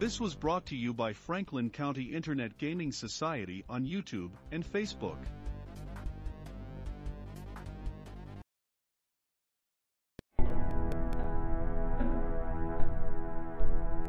This was brought to you by Franklin County Internet Gaming Society on YouTube and Facebook.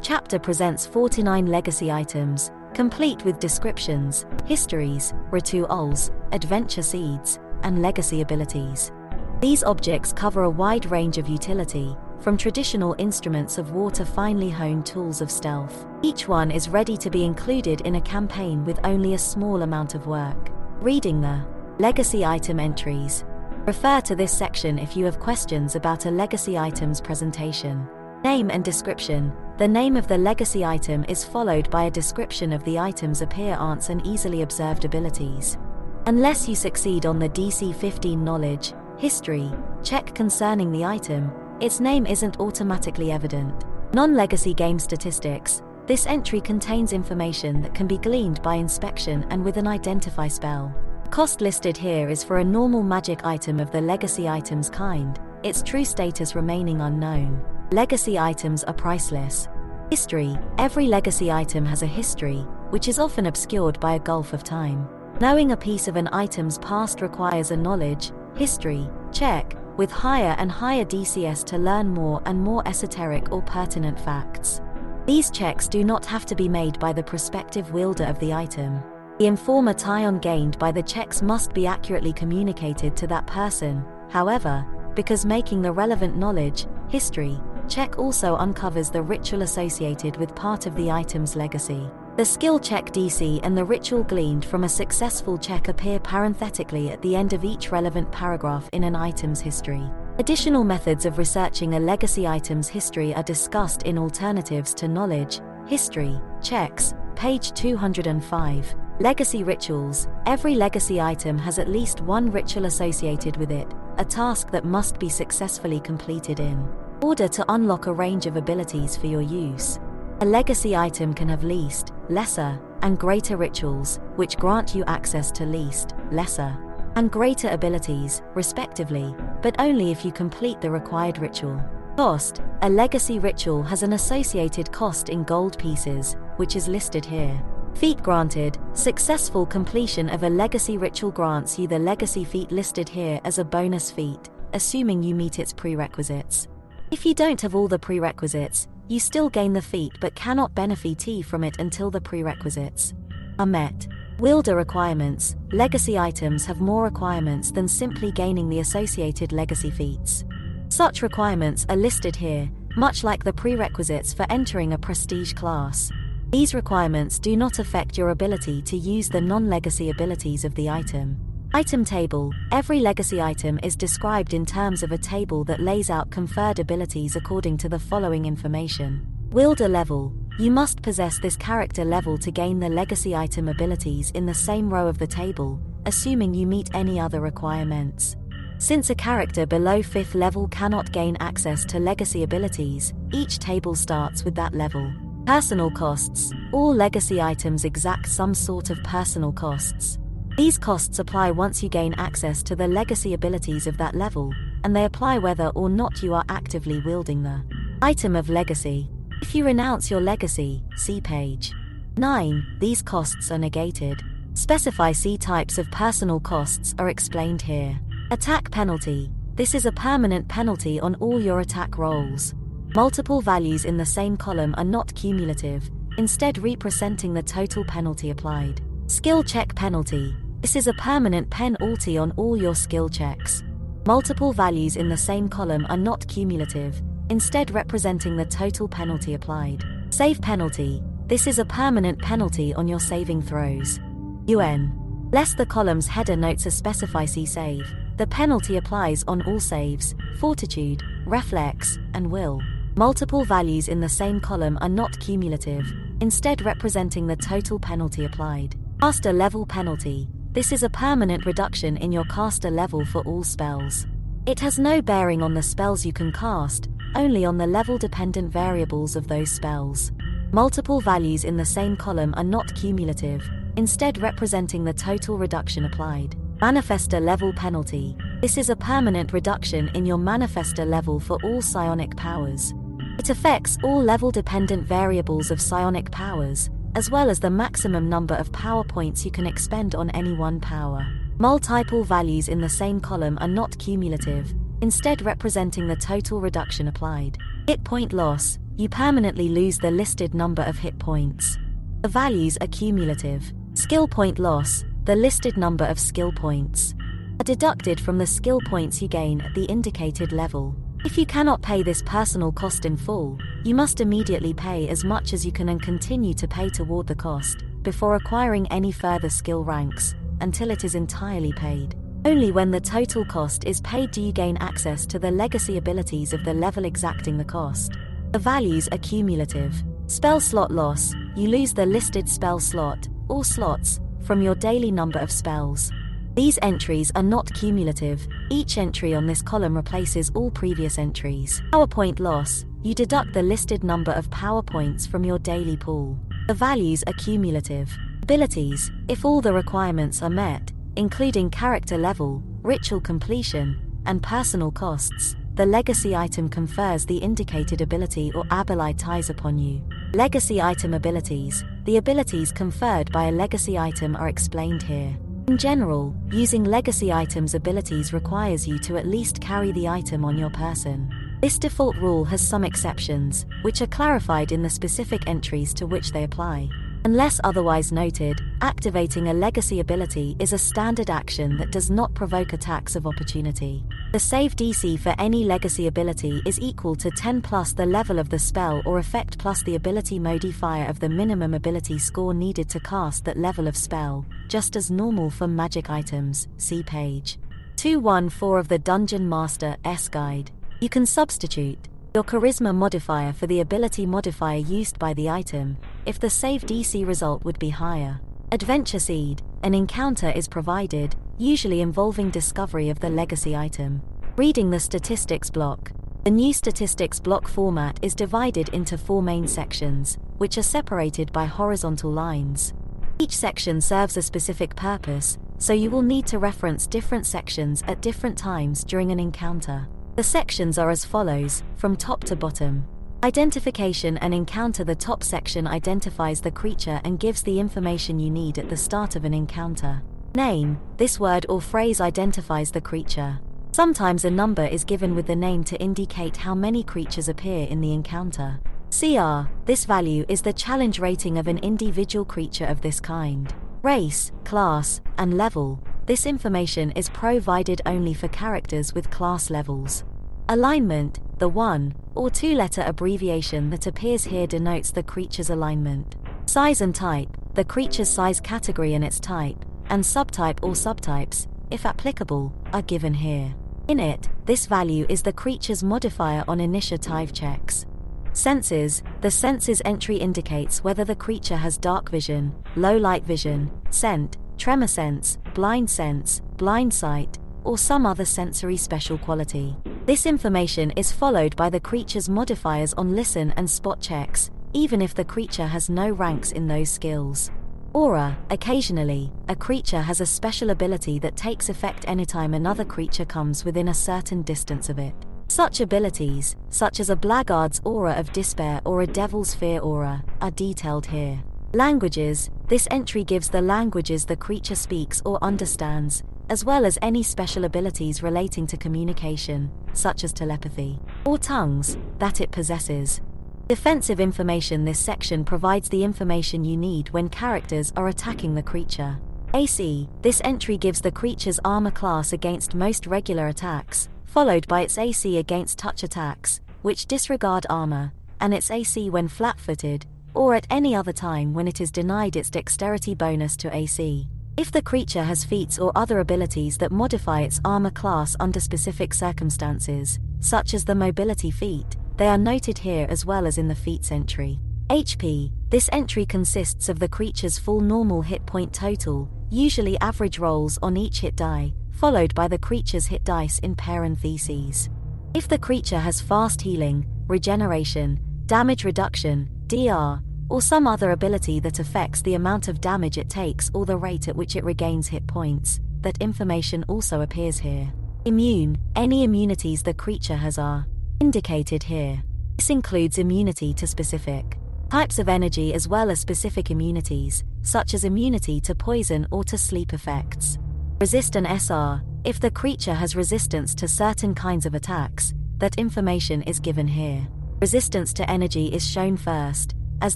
Chapter presents 49 legacy items, complete with descriptions, histories, rituals, adventure seeds, and legacy abilities. These objects cover a wide range of utility, from traditional instruments of war to finely honed tools of stealth. Each one is ready to be included in a campaign with only a small amount of work. Reading the Legacy Item Entries. Refer to this section if you have questions about a legacy item's presentation. Name and description. The name of the legacy item is followed by a description of the item's appearance and easily observed abilities. Unless you succeed on the DC 15 knowledge, history, check concerning the item, its name isn't automatically evident. Non legacy game statistics. This entry contains information that can be gleaned by inspection and with an identify spell. Cost listed here is for a normal magic item of the legacy item's kind, its true status remaining unknown. Legacy items are priceless. History Every legacy item has a history, which is often obscured by a gulf of time. Knowing a piece of an item's past requires a knowledge, history, check, with higher and higher DCS to learn more and more esoteric or pertinent facts. These checks do not have to be made by the prospective wielder of the item. The informer tie-on gained by the checks must be accurately communicated to that person, however, because making the relevant knowledge, history, check also uncovers the ritual associated with part of the item's legacy. The skill check DC and the ritual gleaned from a successful check appear parenthetically at the end of each relevant paragraph in an item's history. Additional methods of researching a legacy item's history are discussed in Alternatives to Knowledge, History, Checks, page 205. Legacy Rituals Every legacy item has at least one ritual associated with it, a task that must be successfully completed in order to unlock a range of abilities for your use. A legacy item can have least, lesser, and greater rituals, which grant you access to least, lesser, and greater abilities, respectively, but only if you complete the required ritual. Cost A legacy ritual has an associated cost in gold pieces, which is listed here. Feat granted Successful completion of a legacy ritual grants you the legacy feat listed here as a bonus feat, assuming you meet its prerequisites. If you don't have all the prerequisites, you still gain the feat but cannot benefit from it until the prerequisites are met. Wielder requirements Legacy items have more requirements than simply gaining the associated legacy feats. Such requirements are listed here, much like the prerequisites for entering a prestige class. These requirements do not affect your ability to use the non legacy abilities of the item. Item table Every legacy item is described in terms of a table that lays out conferred abilities according to the following information. Wielder level You must possess this character level to gain the legacy item abilities in the same row of the table, assuming you meet any other requirements. Since a character below 5th level cannot gain access to legacy abilities, each table starts with that level. Personal costs All legacy items exact some sort of personal costs. These costs apply once you gain access to the legacy abilities of that level, and they apply whether or not you are actively wielding the item of legacy. If you renounce your legacy, see page 9, these costs are negated. Specify C types of personal costs are explained here. Attack penalty. This is a permanent penalty on all your attack rolls. Multiple values in the same column are not cumulative, instead representing the total penalty applied. Skill check penalty. This is a permanent penalty on all your skill checks. Multiple values in the same column are not cumulative, instead representing the total penalty applied. Save penalty. This is a permanent penalty on your saving throws. UN. Less the column's header notes a specify C save, the penalty applies on all saves, fortitude, reflex, and will. Multiple values in the same column are not cumulative, instead representing the total penalty applied. Caster level penalty. This is a permanent reduction in your caster level for all spells. It has no bearing on the spells you can cast, only on the level dependent variables of those spells. Multiple values in the same column are not cumulative, instead representing the total reduction applied. Manifester level penalty. This is a permanent reduction in your manifester level for all psionic powers. It affects all level-dependent variables of psionic powers, as well as the maximum number of power points you can expend on any one power. Multiple values in the same column are not cumulative, instead representing the total reduction applied. Hit point loss, you permanently lose the listed number of hit points. The values are cumulative. Skill point loss, the listed number of skill points, are deducted from the skill points you gain at the indicated level. If you cannot pay this personal cost in full, you must immediately pay as much as you can and continue to pay toward the cost, before acquiring any further skill ranks, until it is entirely paid. Only when the total cost is paid do you gain access to the legacy abilities of the level exacting the cost. The values are cumulative. Spell slot loss, you lose the listed spell slot, or slots, from your daily number of spells. These entries are not cumulative, each entry on this column replaces all previous entries. Power point loss, you deduct the listed number of power points from your daily pool. The values are cumulative. Abilities, if all the requirements are met, including character level, ritual completion, and personal costs, the legacy item confers the indicated ability or abilities upon you. Legacy item abilities, the abilities conferred by a legacy item are explained here. In general, using legacy items abilities requires you to at least carry the item on your person. This default rule has some exceptions, which are clarified in the specific entries to which they apply. Unless otherwise noted, activating a legacy ability is a standard action that does not provoke attacks of opportunity. The save DC for any legacy ability is equal to 10 plus the level of the spell or effect plus the ability modifier of the minimum ability score needed to cast that level of spell, just as normal for magic items, see page 214 of the Dungeon Master's Guide. You can substitute your charisma modifier for the ability modifier used by the item, if the save DC result would be higher. Adventure Seed, an encounter is provided, usually involving discovery of the legacy item. Reading the statistics block. The new statistics block format is divided into four main sections, which are separated by horizontal lines. Each section serves a specific purpose, so you will need to reference different sections at different times during an encounter. The sections are as follows, from top to bottom. Identification and encounter The top section identifies the creature and gives the information you need at the start of an encounter. Name, this word or phrase identifies the creature. Sometimes a number is given with the name to indicate how many creatures appear in the encounter. CR, this value is the challenge rating of an individual creature of this kind. Race, class, and level, this information is provided only for characters with class levels. Alignment, the one or two letter abbreviation that appears here denotes the creature's alignment. Size and type, the creature's size category and its type, and subtype or subtypes, if applicable, are given here. Init, this value is the creature's modifier on initiative checks. Senses The senses entry indicates whether the creature has dark vision, low light vision, scent, tremor sense, blind sense, blind sight, or some other sensory special quality. This information is followed by the creature's modifiers on listen and spot checks, even if the creature has no ranks in those skills. Aura, uh, occasionally, a creature has a special ability that takes effect anytime another creature comes within a certain distance of it. Such abilities, such as a blackguard's aura of despair or a devil's fear aura, are detailed here. Languages This entry gives the languages the creature speaks or understands, as well as any special abilities relating to communication, such as telepathy, or tongues, that it possesses. Defensive information This section provides the information you need when characters are attacking the creature. AC This entry gives the creature's armor class against most regular attacks, followed by its AC against touch attacks, which disregard armor, and its AC when flat footed, or at any other time when it is denied its dexterity bonus to AC. If the creature has feats or other abilities that modify its armor class under specific circumstances, such as the mobility feat, they are noted here as well as in the feats entry. HP This entry consists of the creature's full normal hit point total, usually average rolls on each hit die, followed by the creature's hit dice in parentheses. If the creature has fast healing, regeneration, damage reduction, DR, or some other ability that affects the amount of damage it takes or the rate at which it regains hit points, that information also appears here. Immune, any immunities the creature has are indicated here. This includes immunity to specific types of energy as well as specific immunities, such as immunity to poison or to sleep effects. Resist an SR, if the creature has resistance to certain kinds of attacks, that information is given here. Resistance to energy is shown first, as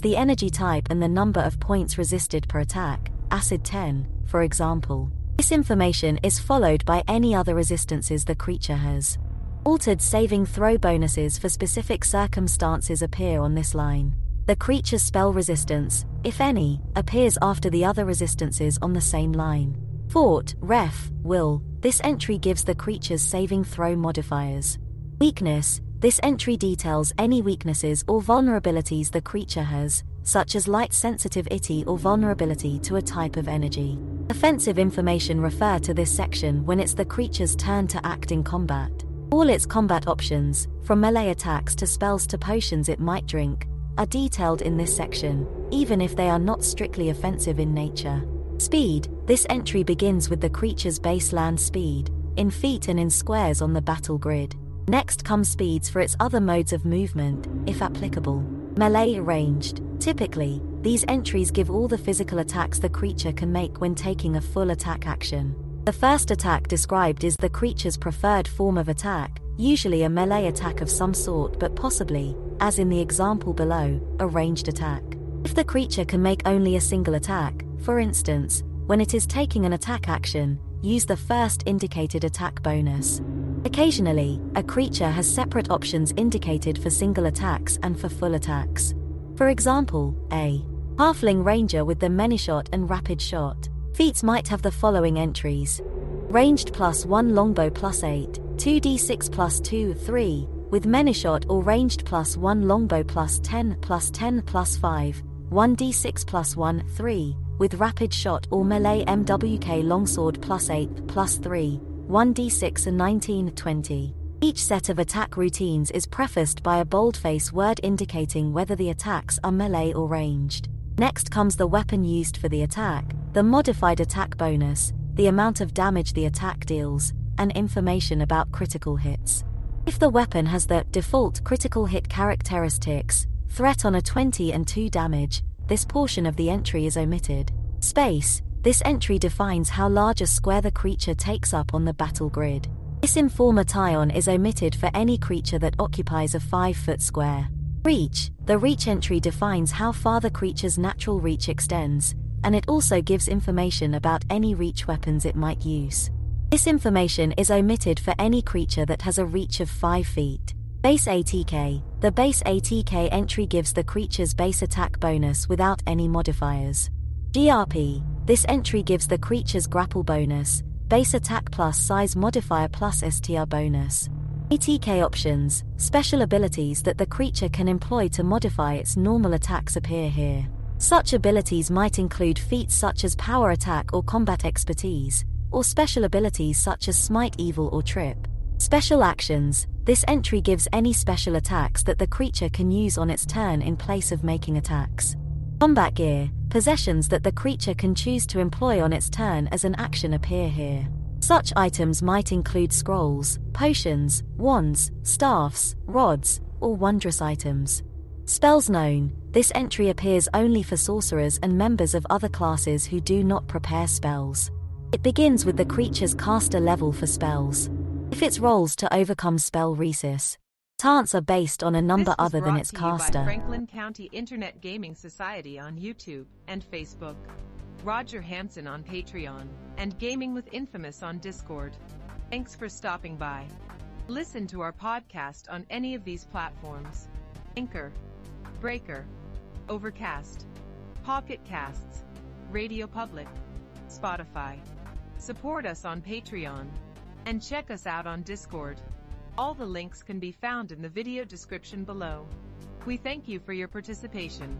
the energy type and the number of points resisted per attack, acid 10, for example. This information is followed by any other resistances the creature has. Altered saving throw bonuses for specific circumstances appear on this line. The creature's spell resistance, if any, appears after the other resistances on the same line. Fort, Ref, Will, this entry gives the creature's saving throw modifiers. Weakness, this entry details any weaknesses or vulnerabilities the creature has, such as light sensitivity or vulnerability to a type of energy. Offensive information refer to this section when it's the creature's turn to act in combat. All its combat options, from melee attacks to spells to potions it might drink, are detailed in this section, even if they are not strictly offensive in nature. Speed this entry begins with the creature's base land speed, in feet and in squares on the battle grid. Next comes speeds for its other modes of movement, if applicable. Melee ranged. Typically, these entries give all the physical attacks the creature can make when taking a full attack action. The first attack described is the creature's preferred form of attack, usually a melee attack of some sort but possibly, as in the example below, a ranged attack. If the creature can make only a single attack, for instance, when it is taking an attack action, use the first indicated attack bonus. Occasionally, a creature has separate options indicated for single attacks and for full attacks. For example, a Halfling Ranger with the Many Shot and Rapid Shot. Feats might have the following entries Ranged plus 1 Longbow plus 8, 2d6 plus 2, 3, with Many Shot or Ranged plus 1 Longbow plus 10 plus 10 plus 5, 1d6 plus 1, 3, with Rapid Shot or Melee MWK Longsword plus 8 plus 3, 1d6 and 19, 20. Each set of attack routines is prefaced by a boldface word indicating whether the attacks are melee or ranged. Next comes the weapon used for the attack, the modified attack bonus, the amount of damage the attack deals, and information about critical hits. If the weapon has the default critical hit characteristics, threat on a 20 and 2 damage, this portion of the entry is omitted. Space, this entry defines how large a square the creature takes up on the battle grid. This information is omitted for any creature that occupies a 5 foot square. Reach The reach entry defines how far the creature's natural reach extends, and it also gives information about any reach weapons it might use. This information is omitted for any creature that has a reach of 5 feet. Base ATK The base ATK entry gives the creature's base attack bonus without any modifiers. GRP This entry gives the creature's grapple bonus, base attack plus size modifier plus STR bonus. ATK options, special abilities that the creature can employ to modify its normal attacks appear here. Such abilities might include feats such as power attack or combat expertise, or special abilities such as smite evil or trip. Special actions this entry gives any special attacks that the creature can use on its turn in place of making attacks. Combat gear possessions that the creature can choose to employ on its turn as an action appear here. Such items might include scrolls, potions, wands, staffs, rods, or wondrous items. Spells known this entry appears only for sorcerers and members of other classes who do not prepare spells. It begins with the creature's caster level for spells. If its rolls to overcome spell resist, Taunts are based on a number other than its caster. Franklin County Internet Gaming Society on YouTube and Facebook. Roger Hanson on Patreon, and Gaming with Infamous on Discord. Thanks for stopping by. Listen to our podcast on any of these platforms Anchor, Breaker, Overcast, Pocket Casts, Radio Public, Spotify. Support us on Patreon, and check us out on Discord. All the links can be found in the video description below. We thank you for your participation.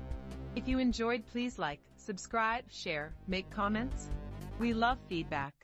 If you enjoyed, please like, subscribe, share, make comments. We love feedback.